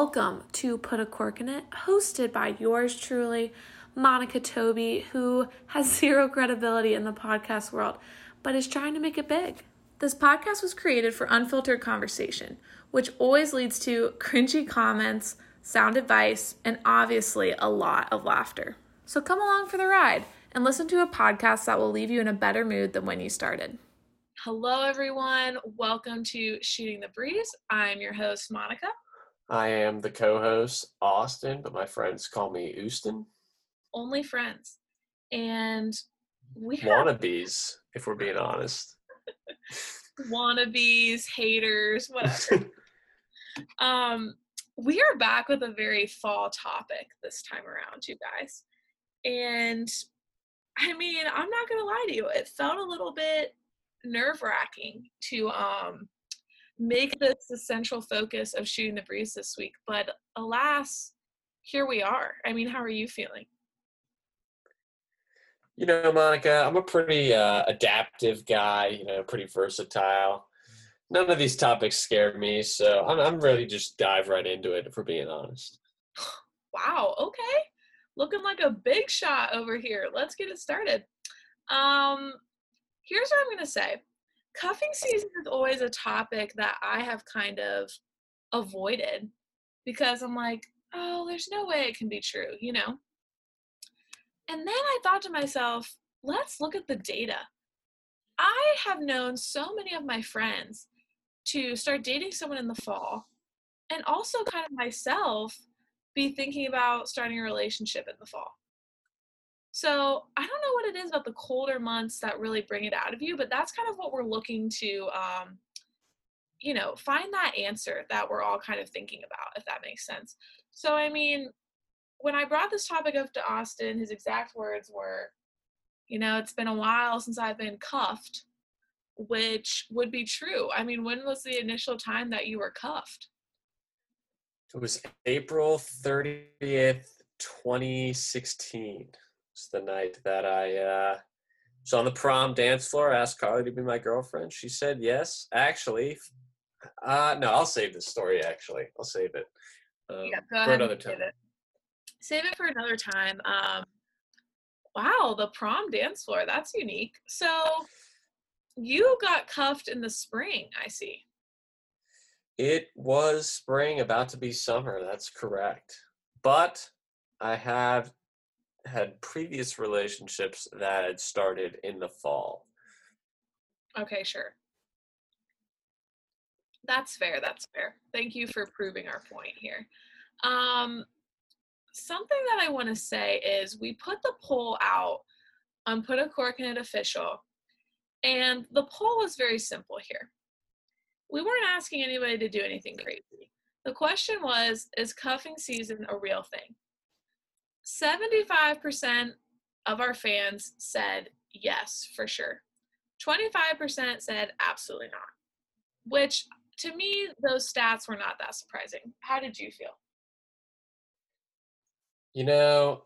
welcome to Put a Cork in It, hosted by yours truly, Monica Toby, who has zero credibility in the podcast world, but is trying to make it big. This podcast was created for unfiltered conversation, which always leads to cringy comments, sound advice, and obviously a lot of laughter. So come along for the ride and listen to a podcast that will leave you in a better mood than when you started. Hello, everyone. Welcome to Shooting the Breeze. I'm your host, Monica. I am the co-host, Austin, but my friends call me Houston. Only friends. And we have wannabes, if we're being honest. wannabes, haters, whatever. um, we are back with a very fall topic this time around, you guys. And I mean, I'm not gonna lie to you, it felt a little bit nerve wracking to um make this the central focus of shooting the breeze this week. But alas, here we are. I mean, how are you feeling? You know, Monica, I'm a pretty uh, adaptive guy, you know, pretty versatile. None of these topics scare me, so I'm, I'm ready to just dive right into it, if we're being honest. Wow, okay. Looking like a big shot over here. Let's get it started. Um, here's what I'm going to say cuffing season is always a topic that I have kind of avoided because I'm like, oh, there's no way it can be true, you know? And then I thought to myself, let's look at the data. I have known so many of my friends to start dating someone in the fall and also kind of myself be thinking about starting a relationship in the fall. So I don't know what it is about the colder months that really bring it out of you, but that's kind of what we're looking to, um, you know, find that answer that we're all kind of thinking about, if that makes sense. So, I mean, when I brought this topic up to Austin, his exact words were, you know, it's been a while since I've been cuffed, which would be true. I mean, when was the initial time that you were cuffed? It was April 30th, 2016 the night that I uh, was on the prom dance floor. I asked Carly to be my girlfriend. She said yes. Actually, uh, no, I'll save this story. Actually, I'll save it um, yeah, go for another time. It. Save it for another time. Um, wow, the prom dance floor. That's unique. So you got cuffed in the spring. I see. It was spring, about to be summer. That's correct. But I have had previous relationships that had started in the fall. Okay, sure. That's fair. That's fair. Thank you for proving our point here. Um, something that I want to say is we put the poll out on Put a Cork in It official, and the poll was very simple here. We weren't asking anybody to do anything crazy. The question was Is cuffing season a real thing? 75% of our fans said yes, for sure. 25% said absolutely not, which to me, those stats were not that surprising. How did you feel? You know,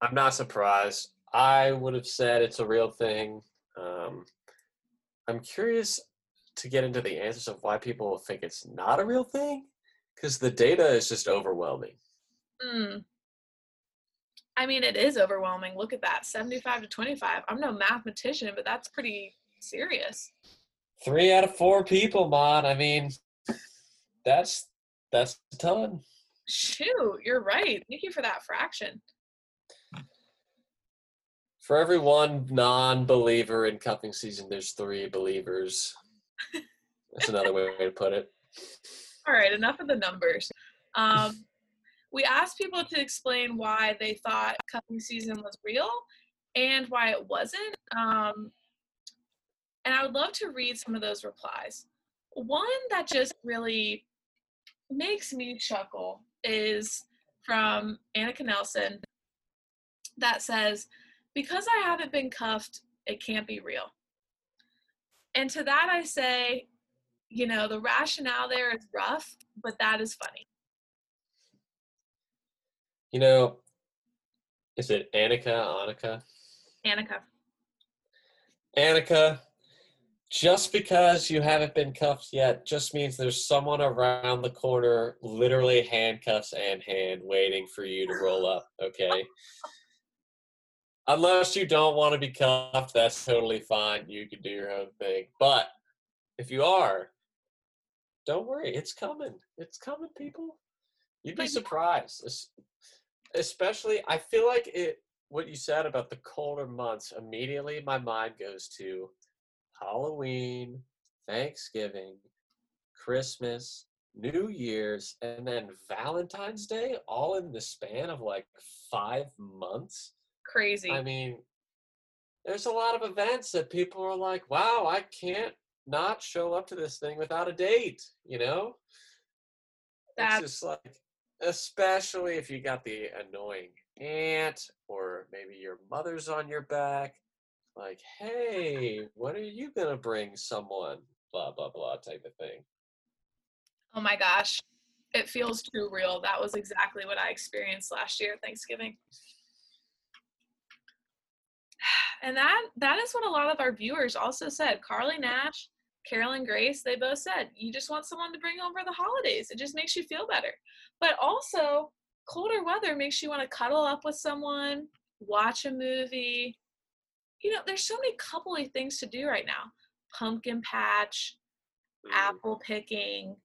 I'm not surprised. I would have said it's a real thing. Um, I'm curious to get into the answers of why people think it's not a real thing because the data is just overwhelming. Mm, I mean, it is overwhelming. Look at that 75 to 25. I'm no mathematician, but that's pretty serious. Three out of four people, Mon. I mean, that's that's a ton. Shoot, you're right. Thank you for that fraction. For every one non-believer in cuffing season, there's three believers. That's another way to put it. All right, enough of the numbers. Um, we asked people to explain why they thought cuffing season was real and why it wasn't. Um, and I would love to read some of those replies. One that just really makes me chuckle is from Annika Nelson that says, Because I haven't been cuffed, it can't be real. And to that I say, you know, the rationale there is rough, but that is funny. You know, is it Annika? Annika? Annika. Annika, just because you haven't been cuffed yet just means there's someone around the corner, literally handcuffs and hand, waiting for you to roll up. Okay. Unless you don't want to be cuffed, that's totally fine. You can do your own thing. But if you are, don't worry, it's coming. It's coming, people. You'd be surprised. Especially, I feel like it. What you said about the colder months, immediately my mind goes to Halloween, Thanksgiving, Christmas, New Year's, and then Valentine's Day, all in the span of like five months. Crazy. I mean, there's a lot of events that people are like, wow, I can't not show up to this thing without a date, you know? That's it's just like, especially if you got the annoying aunt or maybe your mother's on your back like, hey, what are you going to bring someone? Blah, blah, blah type of thing. Oh my gosh. It feels too real. That was exactly what I experienced last year Thanksgiving. And that that is what a lot of our viewers also said. Carly Nash, Carolyn Grace, they both said, you just want someone to bring over the holidays. It just makes you feel better. But also, colder weather makes you want to cuddle up with someone, watch a movie, you know, there's so many coupley things to do right now. Pumpkin patch, mm. apple picking,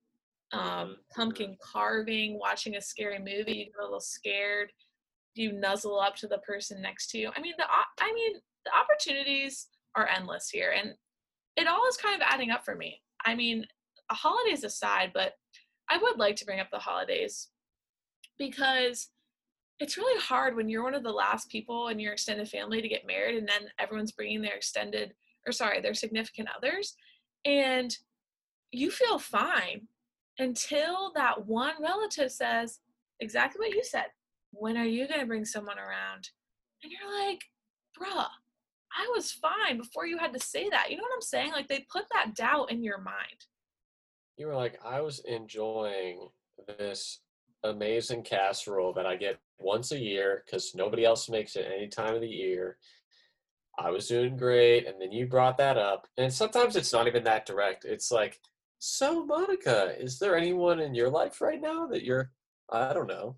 um, mm-hmm. pumpkin carving, watching a scary movie, you get a little scared. You nuzzle up to the person next to you. I mean, the I mean, the opportunities are endless here, and it all is kind of adding up for me. I mean, holidays aside, but I would like to bring up the holidays because it's really hard when you're one of the last people in your extended family to get married and then everyone's bringing their extended or sorry their significant others and you feel fine until that one relative says exactly what you said when are you going to bring someone around and you're like bruh i was fine before you had to say that you know what i'm saying like they put that doubt in your mind you were like i was enjoying this amazing casserole that I get once a year because nobody else makes it any time of the year. I was doing great, and then you brought that up. And sometimes it's not even that direct. It's like, so Monica, is there anyone in your life right now that you're, I don't know,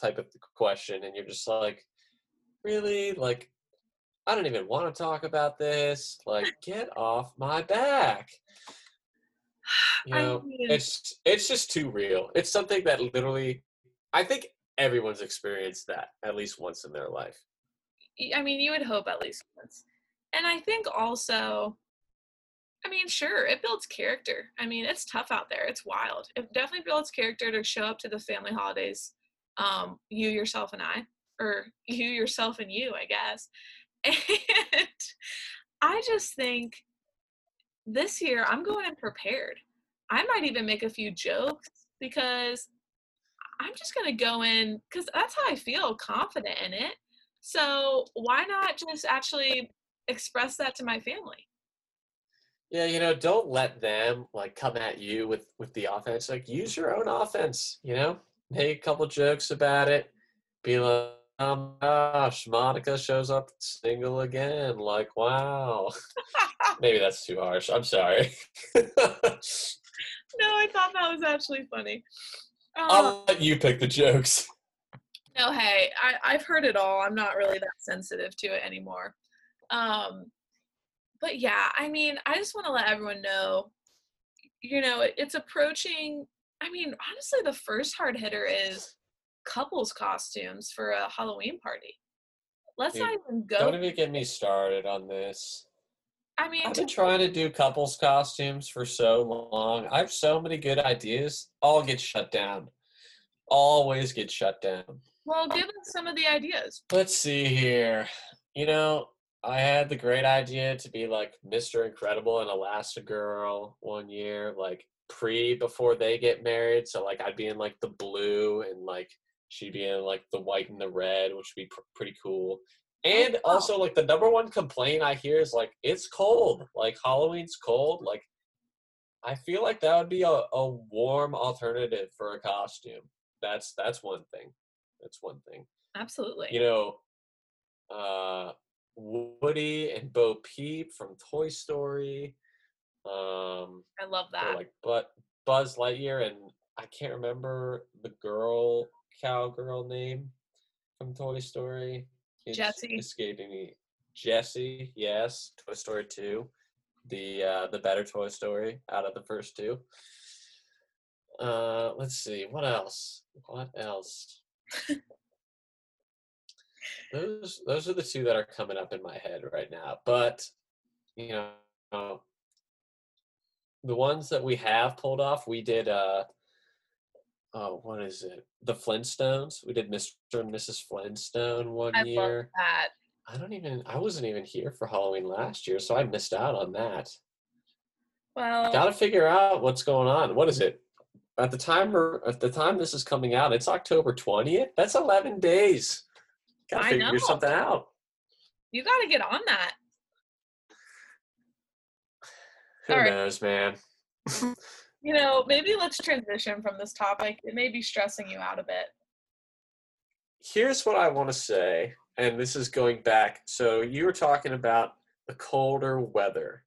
type of question, and you're just like, really, like, I don't even want to talk about this. Like, get off my back. You know, it's it's just too real. It's something that literally, I think everyone's experienced that at least once in their life. I mean, you would hope at least once. And I think also, I mean, sure, it builds character. I mean, it's tough out there. It's wild. It definitely builds character to show up to the family holidays, um, you, yourself, and I, or you, yourself, and you, I guess. And I just think this year I'm going in prepared. I might even make a few jokes because I'm just going to go in because that's how I feel confident in it. So why not just actually express that to my family? Yeah, you know, don't let them like come at you with with the offense. Like use your own offense, you know? Make a couple jokes about it. Be like, oh my gosh, Monica shows up single again. Like, wow. Maybe that's too harsh. I'm sorry. no, I thought that was actually funny. I'll um let you pick the jokes. No, hey, I, I've heard it all. I'm not really that sensitive to it anymore. Um, but yeah, I mean, I just want to let everyone know, you know, it, it's approaching. I mean, honestly, the first hard hitter is couples costumes for a Halloween party. Let's Dude, not even go. Don't even get me started on this. I mean, I've been trying to do couples costumes for so long. I have so many good ideas. All get shut down. Always get shut down. Well, give us some of the ideas. Let's see here. You know, I had the great idea to be like Mr. Incredible and Elastigirl one year, like pre before they get married. So like I'd be in like the blue and like she'd be in like the white and the red, which would be pr- pretty cool. And oh, also, like the number one complaint I hear is like it's cold. Like Halloween's cold. Like I feel like that would be a, a warm alternative for a costume. That's that's one thing. That's one thing. Absolutely. You know, uh, Woody and Bo Peep from Toy Story. Um, I love that. like but Buzz Lightyear and I can't remember the girl cowgirl name from Toy Story. It's Jessie. escaping me. Jessie, yes. Toy Story two, the uh, the better Toy Story out of the first two. Uh, let's see what else. What else? those those are the two that are coming up in my head right now. But you know, the ones that we have pulled off, we did. uh Oh, what is it? The Flintstones. We did Mr. and Mrs. Flintstone one I love year. that. I don't even. I wasn't even here for Halloween last year, so I missed out on that. Well, Got to figure out what's going on. What is it? At the time, or at the time this is coming out, it's October twentieth. That's eleven days. Got to I figure know. something out. you got to get on that. Who All right. knows, man? Mm. You know, maybe let's transition from this topic. It may be stressing you out a bit. Here's what I want to say, and this is going back. So you were talking about the colder weather,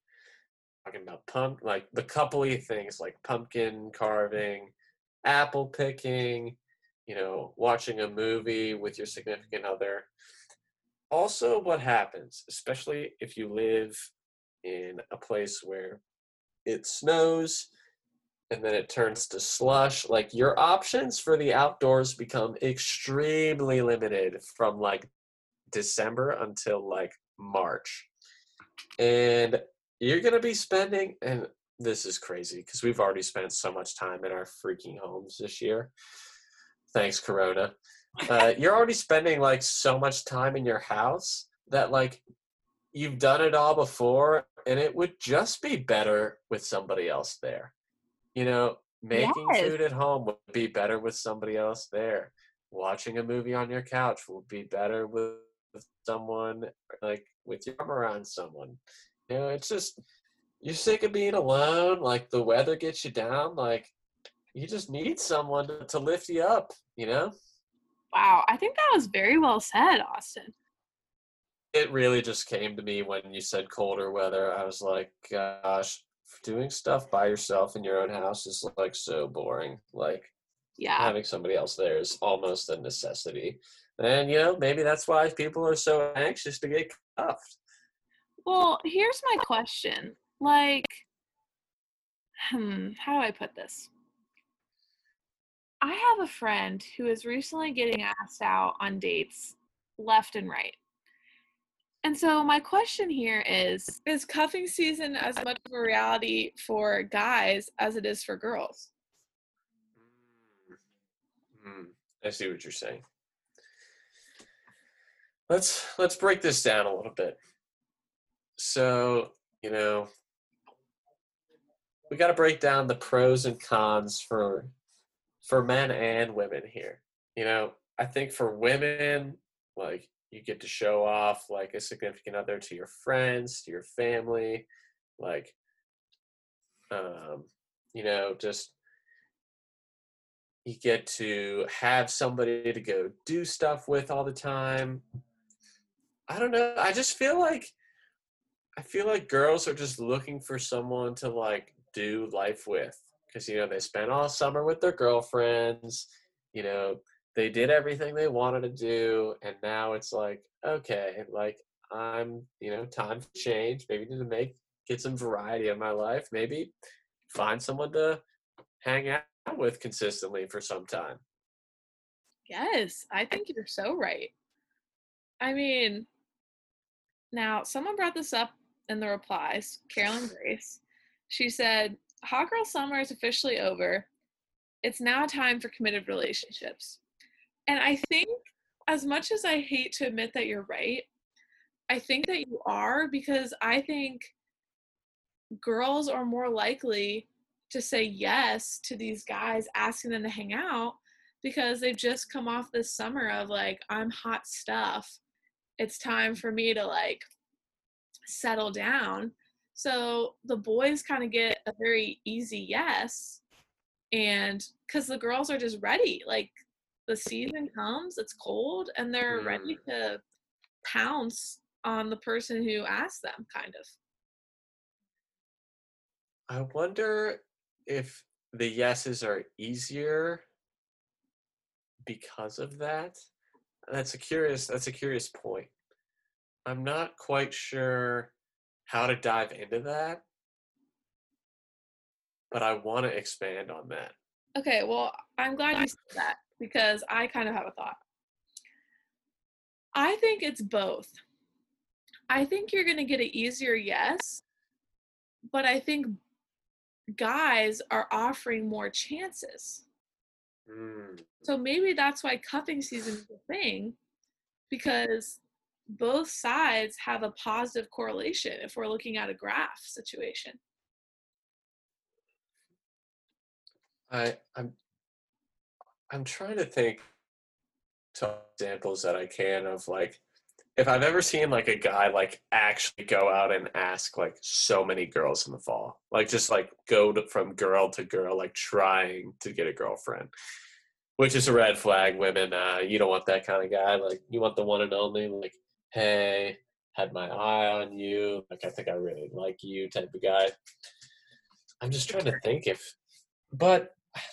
talking about pump, like the coupley things like pumpkin carving, apple picking, you know, watching a movie with your significant other. Also, what happens, especially if you live in a place where it snows and then it turns to slush, like your options for the outdoors become extremely limited from like December until like March. And you're going to be spending, and this is crazy because we've already spent so much time in our freaking homes this year. Thanks, Corona. Uh, you're already spending like so much time in your house that like you've done it all before, and it would just be better with somebody else there. You know, making Yes. food at home would be better with somebody else there. Watching a movie on your couch would be better with someone like with your arm around someone. You know, it's just you're sick of being alone. Like the weather gets you down. Like you just need someone to, to lift you up. You know, Wow, I think that was very well said, Austin. it really just came to me when you said colder weather. I was like, gosh, doing stuff by yourself in your own house is like so boring. Like Yeah. having somebody else there is almost a necessity. And you know, maybe that's why people are so anxious to get cuffed. Well, here's my question. Like, hmm, how do I put this? I have a friend who is recently getting asked out on dates left and right. And so my question here is Is cuffing season as much of a reality for guys as it is for girls? Mm, I see what you're saying. Let's let's break this down a little bit. So, you know, we got to break down the pros and cons for for men and women here. You know, I think for women, like you get to show off like a significant other to your friends, to your family, like um, you know, just you get to have somebody to go do stuff with all the time. I don't know. I just feel like I feel like girls are just looking for someone to like do life with because you know they spent all summer with their girlfriends. You know, they did everything they wanted to do and now it's like okay, like I'm, you know, time to change. Maybe need to make get some variety in my life. Maybe find someone to hang out with consistently for some time. Yes, I think you're so right. I mean, now someone brought this up in the replies, Carolyn Grace. She said, Hot Girl Summer is officially over. It's now time for committed relationships. And I think, as much as I hate to admit that you're right, I think that you are because I think girls are more likely to say yes to these guys asking them to hang out because they've just come off this summer of like I'm hot stuff. It's time for me to like settle down. So the boys kind of get a very easy yes and cuz the girls are just ready. Like the season comes, it's cold and they're ready mm. to pounce on the person who asked them kind of. I wonder if the yeses are easier because of that. That's a curious that's a curious point. I'm not quite sure how to dive into that, but I want to expand on that. Okay, well, I'm glad you said that because I kind of have a thought. I think it's both. I think you're going to get an easier yes, but I think guys are offering more chances. Mm. So maybe that's why cuffing season is a thing because both sides have a positive correlation if we're looking at a graph situation. I I'm I'm trying to think to examples that I can of like if I've ever seen like a guy like actually go out and ask like so many girls in the fall, like just like go to, from girl to girl, like trying to get a girlfriend, which is a red flag. Women, uh, you don't want that kind of guy. Like you want the one and only. Like, hey, had my eye on you. Like I think I really like you type of guy. I'm just trying to think if, but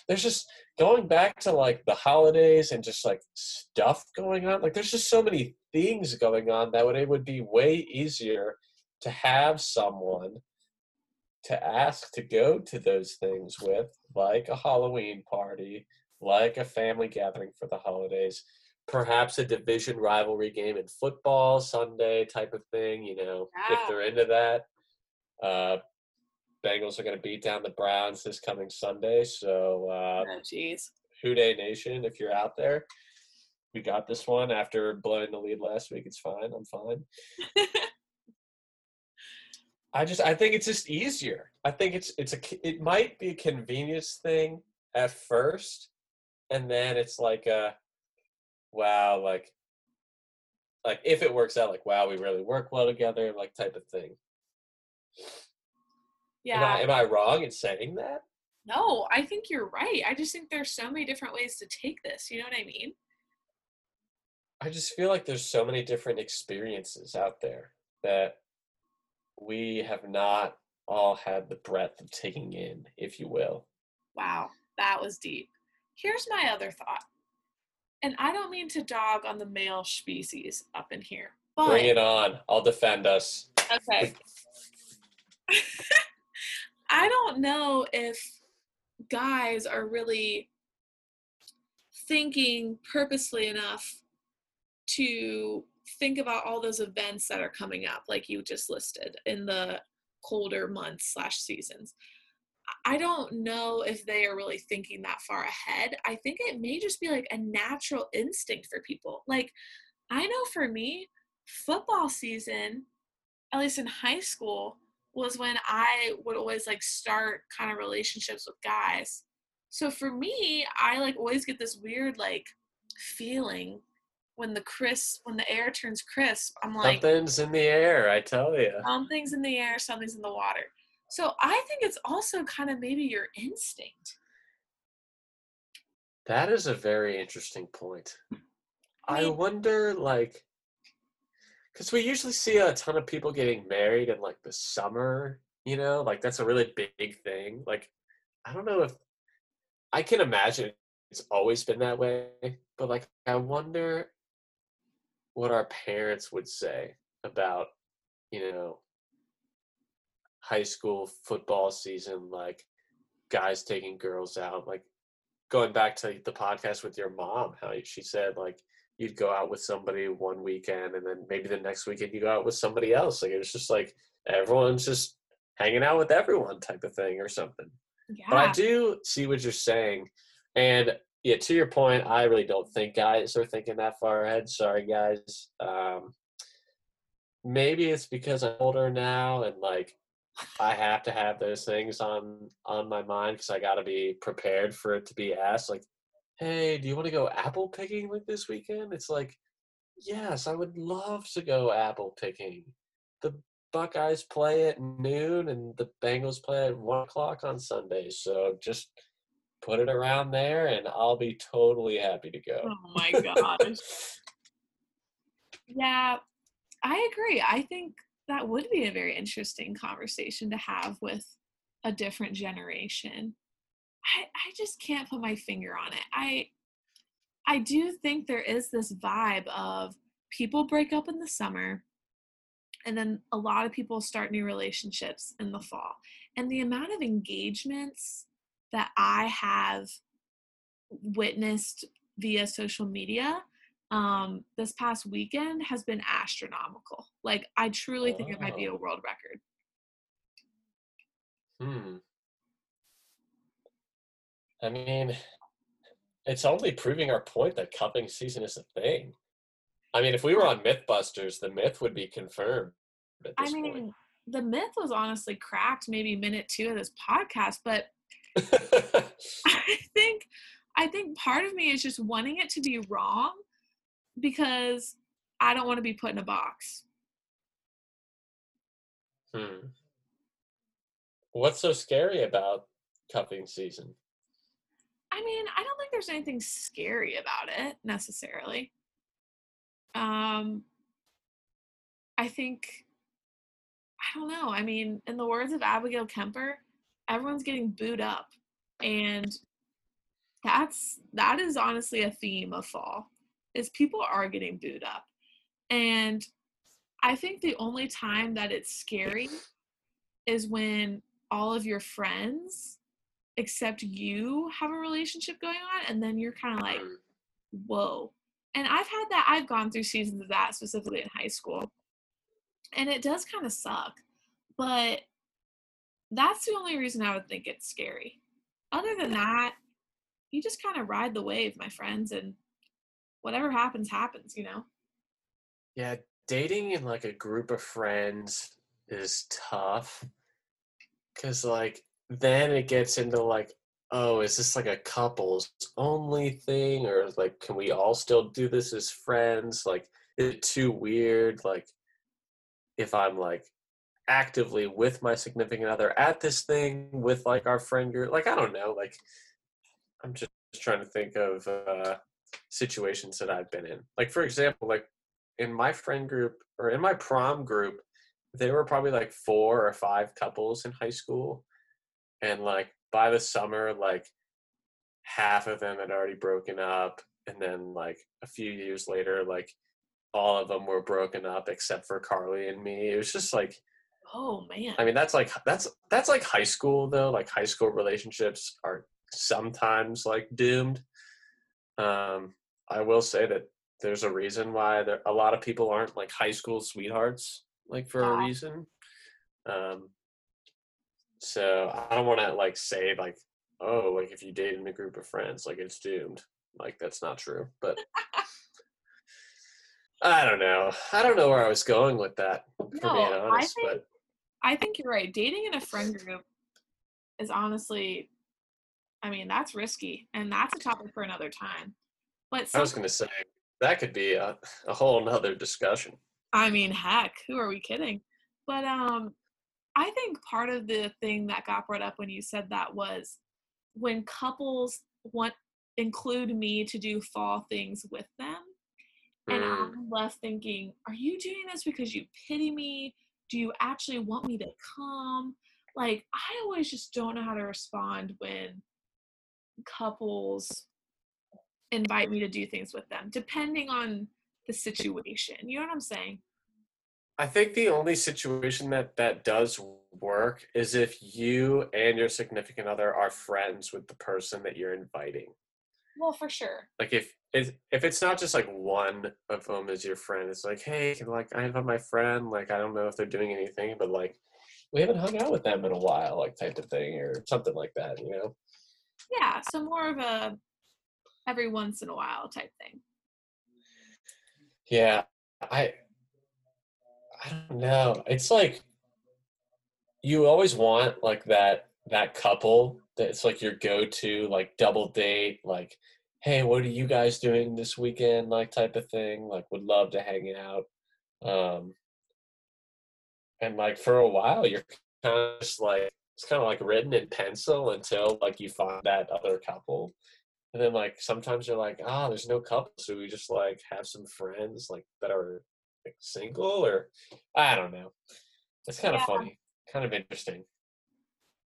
there's just going back to like the holidays and just like stuff going on like there's just so many things going on that would it would be way easier to have someone to ask to go to those things with like a halloween party like a family gathering for the holidays perhaps a division rivalry game in football sunday type of thing you know if they're into that. Uh Bengals are going to beat down the Browns this coming Sunday. So, uh, oh, jeez. Who Dey Nation, if you're out there, we got this one after blowing the lead last week. It's fine. I'm fine. I just, I think it's just easier. I think it's, it's a, it might be a convenience thing at first, and then it's like a, wow, like, like if it works out, like wow, we really work well together, like type of thing. Yeah. Am I, am I wrong in saying that? No, I think you're right. I just think there's so many different ways to take this. You know what I mean? I just feel like there's so many different experiences out there that we have not all had the breadth of taking in, if you will. Wow, that was deep. Here's my other thought. And I don't mean to dog on the male species up in here, but Bring it on. I'll defend us. okay. I don't know if guys are really thinking purposely enough to think about all those events that are coming up, like you just listed in the colder months slash seasons. I don't know if they are really thinking that far ahead. I think it may just be like a natural instinct for people. Like, I know for me, football season, at least in high school, was when I would always like start kind of relationships with guys. So for me, I like always get this weird like feeling when the crisp when the air turns crisp. I'm like Something's in the air, I tell you. something's in the air, something's in the water. So I think it's also kind of maybe your instinct. That is a very interesting point. I I wonder, like, because we usually see a ton of people getting married in like the summer, you know, like that's a really big thing. Like, I don't know if I can imagine it's always been that way, but like, I wonder what our parents would say about, you know, high school football season, like guys taking girls out, like going back to the podcast with your mom, how she said like you'd go out with somebody one weekend and then maybe the next weekend you go out with somebody else. Like it's just like everyone's just hanging out with everyone type of thing or something. But I do see what you're saying. And yeah, to your point, I really don't think guys are thinking that far ahead. Sorry, guys. Um, maybe it's because I'm older now and like I have to have those things on on my mind because I got to be prepared for it to be asked. Like, hey, do you want to go apple picking like this weekend? It's like, yes, I would love to go apple picking. The Buckeyes play at noon and the Bengals play at one o'clock on Sunday. So just put it around there and I'll be totally happy to go. Oh my gosh. yeah, I agree. I think that would be a very interesting conversation to have with a different generation. I, I just can't put my finger on it. I I do think there is this vibe of people break up in the summer and then a lot of people start new relationships in the fall. And the amount of engagements that I have witnessed via social media um, this past weekend has been astronomical. Like, I truly think it might be a world record. Hmm. I mean, it's only proving our point that cuffing season is a thing. I mean, if we were on MythBusters, the myth would be confirmed. I mean, point. the myth was honestly cracked maybe minute two of this podcast, but I think I think part of me is just wanting it to be wrong because I don't want to be put in a box. Hmm. What's so scary about cuffing season? I mean, I don't think there's anything scary about it necessarily. Um, I think, I don't know. I mean, in the words of Abigail Kemper, everyone's getting booed up. And that's, that is honestly a theme of fall, is people are getting booed up. And I think the only time that it's scary is when all of your friends except you have a relationship going on and then you're kind of like mm-hmm. whoa. And i've had that i've gone through seasons of that specifically in high school. And it does kind of suck but that's the only reason i would think it's scary. Other than that you just kind of ride the wave my friends and whatever happens happens you know? Yeah dating in like a group of friends is tough because like then it gets into like oh is this like a couples only thing or like can we all still do this as friends? Like is it too weird like if i'm like actively with my significant other at this thing with like our friend group? Like i don't know like i'm just trying to think of uh situations that i've been in. Like for example like in my friend group or in my prom group there were probably like four or five couples in high school and like by the summer like half of them had already broken up and then like a few years later like all of them were broken up except for carly and me. It was just like oh man. I mean that's like that's that's like high school though. Like high school relationships are sometimes like doomed. Um i will say that there's a reason why there a lot of people aren't like high school sweethearts like for a reason. Um so I don't want to like say like, oh, like if you date in a group of friends, like it's doomed. Like that's not true. But I don't know. I don't know where I was going with that. For no, being honest, I think, but I think you're right. Dating in a friend group is honestly, I mean, that's risky, and that's a topic for another time. But I was going to say that could be a, a whole nother discussion. I mean, heck, who are we kidding? But um, I think part of the thing that got brought up when you said that was when couples want include me to do fall things with them. And mm. I'm left thinking, are you doing this because you pity me? Do you actually want me to come? Like, I always just don't know how to respond when couples invite me to do things with them, depending on the situation. You know what I'm saying? I think the only situation that that does work is if you and your significant other are friends with the person that you're inviting. Well, for sure. Like if if if it's not just like one of them is your friend, it's like, hey, like I have my friend. Like I don't know if they're doing anything, but like we haven't hung out with them in a while, like type of thing, or something like that. You know? Yeah. So more of a every once in a while type thing. Yeah, I I don't know. It's like you always want like that that couple that's like your go-to like double date like hey what are you guys doing this weekend like type of thing like would love to hang out um and like for a while you're kind of just like it's kind of like written in pencil until like you find that other couple and then like sometimes you're like ah oh, there's no couple so we just like have some friends like that are single or I don't know. It's kind of yeah. funny, kind of interesting.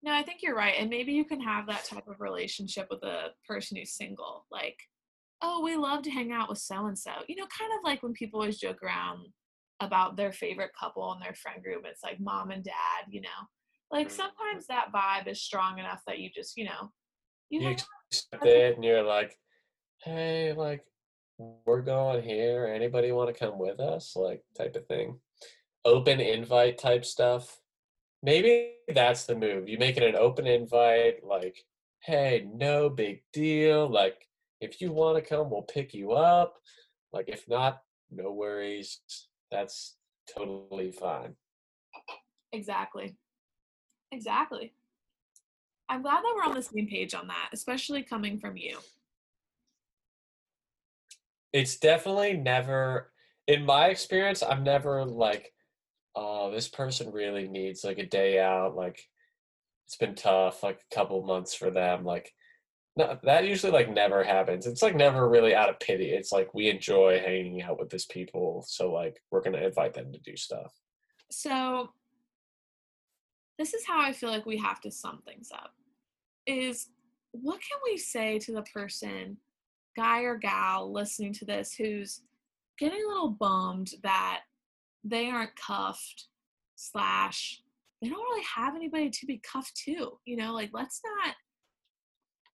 No, I think you're right. And maybe you can have that type of relationship with a person who's single. Like, oh, we love to hang out with so and so. You know, kind of like when people always joke around about their favorite couple in their friend group. It's like mom and dad, you know. Like Mm-hmm. sometimes that vibe is strong enough that you just, you know, you You accept it and you're like, hey, like, we're going here. Anybody want to come with us? Like, type of thing. Open invite type stuff. Maybe that's the move. You make it an open invite, like, hey, no big deal. Like, if you want to come, we'll pick you up. Like, if not, no worries. That's totally fine. Exactly. Exactly. I'm glad that we're on the same page on that, especially coming from you. It's definitely never, in my experience, I'm never like, oh, this person really needs like a day out. Like, it's been tough, like a couple months for them. Like, no, that usually like never happens. It's like never really out of pity. It's like we enjoy hanging out with these people, so like we're gonna invite them to do stuff. So this is how I feel like we have to sum things up. Is what can we say to the person, guy or gal listening to this who's getting a little bummed that they aren't cuffed slash they don't really have anybody to be cuffed to you know like let's not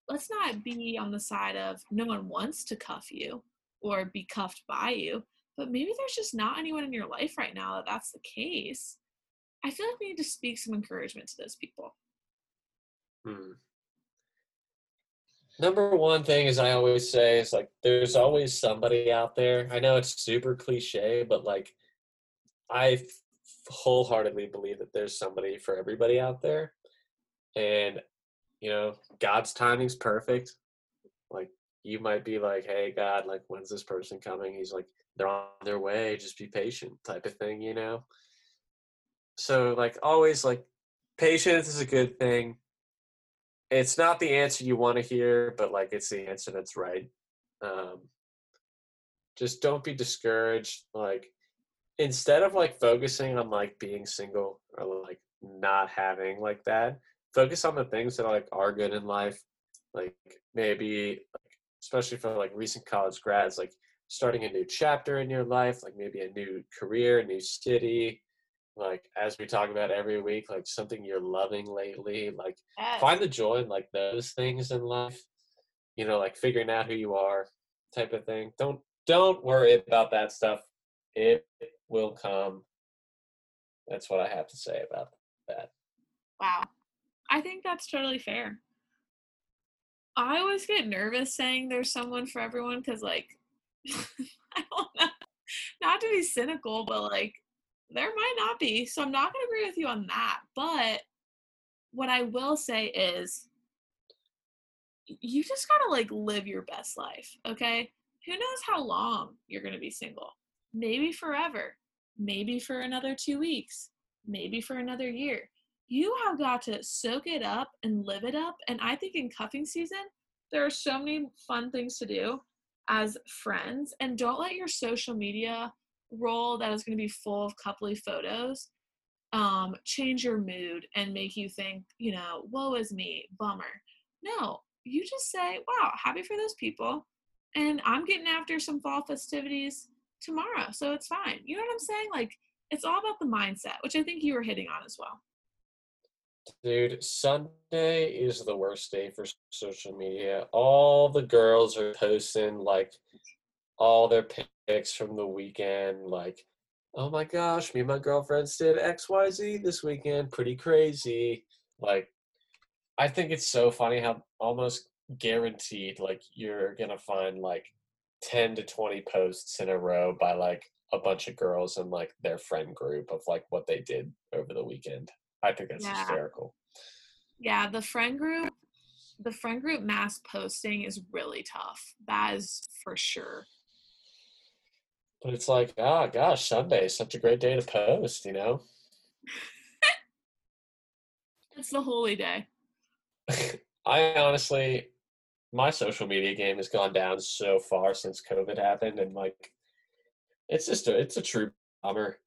let's not be on the side of no one wants to cuff you or be cuffed by you but maybe there's just not anyone in your life right now that that's the case i feel like we need to speak some encouragement to those people Hmm. Number one thing is I always say is like there's always somebody out there. I know it's super cliche, but like I wholeheartedly believe that there's somebody for everybody out there. And you know, God's timing's perfect. Like you might be like, "Hey God, like when's this person coming?" He's like, "They're on their way, just be patient." type of thing, you know? So like always like patience is a good thing it's not the answer you want to hear, but like it's the answer that's right. Um, just don't be discouraged. Like instead of like focusing on like being single or like not having like that, focus on the things that like are good in life. Like maybe, like, especially for like recent college grads, like starting a new chapter in your life, like maybe a new career, a new city. Like as we talk about every week, like something you're loving lately, like find the joy in like those things in life you know like figuring out who you are type of thing. Don't don't worry about that stuff. It will come. That's what i have to say about that. Wow. I think that's totally fair. I always get nervous saying there's someone for everyone because, like, I don't know, not to be cynical, but like, there might not be. So I'm not going to agree with you on that. But what I will say is, you just got to like live your best life, okay? Who knows how long you're going to be single? Maybe forever, maybe for another two weeks, maybe for another year you have got to soak it up and live it up. And I think in cuffing season, there are so many fun things to do as friends. And don't let your social media role that is going to be full of coupley photos um, change your mood and make you think, you know, woe is me, bummer. No, you just say, wow, happy for those people. And I'm getting after some fall festivities tomorrow. So it's fine. You know what I'm saying? Like, it's all about the mindset, which I think you were hitting on as well. dude sunday is the worst day for social media all the girls are posting like all their pics from the weekend like oh my gosh me and my girlfriends did xyz this weekend pretty crazy like i think it's so funny how almost guaranteed like you're gonna find like 10 to 20 posts in a row by like a bunch of girls and like their friend group of like what they did over the weekend i think that's Yeah. hysterical Yeah, the friend group, the friend group mass posting is really tough. That is for sure. But it's like ah gosh sunday is such a great day to post you know It's the holy day. i honestly my social media game has gone down so far since covid happened and like it's just a it's a true bummer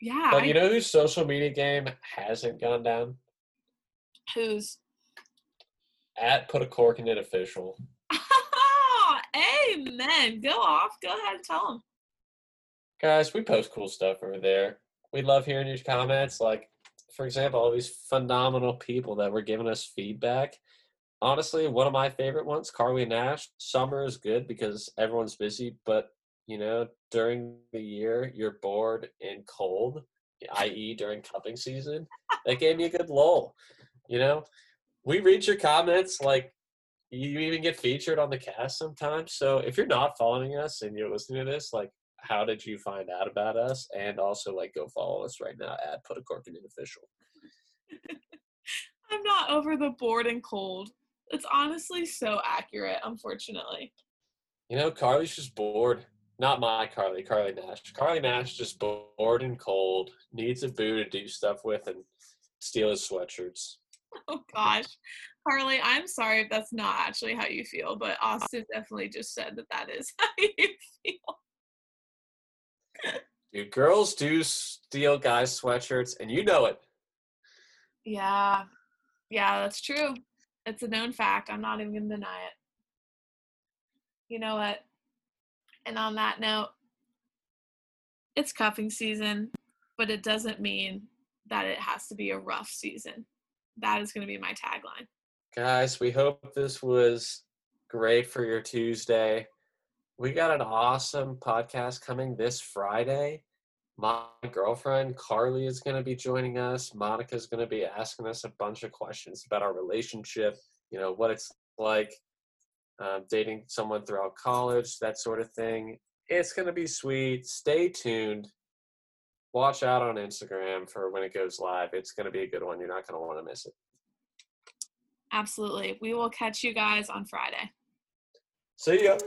Yeah, but I- you know whose social media game hasn't gone down Who's? At put a cork in it official. Amen. Go off. Go ahead and tell them. Guys, we post cool stuff over there. We love hearing your comments. Like, for example, all these phenomenal people that were giving us feedback. Honestly, one of my favorite ones, Carly Nash. Summer is good because everyone's busy, but you know, during the year you're bored and cold, i.e., during cuffing season. That gave me a good lull. You know, we read your comments like you even get featured on the cast sometimes. So if you're not following us and you're listening to this, like how did you find out about us? And also like go follow us right now at Put a Cork in an Official. I'm not over the bored and cold. It's honestly so accurate, unfortunately. You know, Carly's just bored. Not my Carly, Carly Nash. Carly Nash just bored and cold, needs a boo to do stuff with and steal his sweatshirts. Oh gosh. Carly, I'm sorry if that's not actually how you feel, but Austin definitely just said that that is how you feel. Dude, girls do steal guys' sweatshirts, and you know it. Yeah. Yeah, that's true. It's a known fact. I'm not even to deny it. You know what? And on that note, it's cuffing season, but it doesn't mean that it has to be a rough season. That is going to be my tagline. Guys, we hope this was great for your Tuesday. We got an awesome podcast coming this Friday. My girlfriend Carly is going to be joining us. Monica is going to be asking us a bunch of questions about our relationship, you know, what it's like um, dating someone throughout college, that sort of thing. It's going to be sweet. Stay tuned. Watch out on Instagram for when it goes live. It's going to be a good one. You're not going to want to miss it. Absolutely. We will catch you guys on Friday. See ya.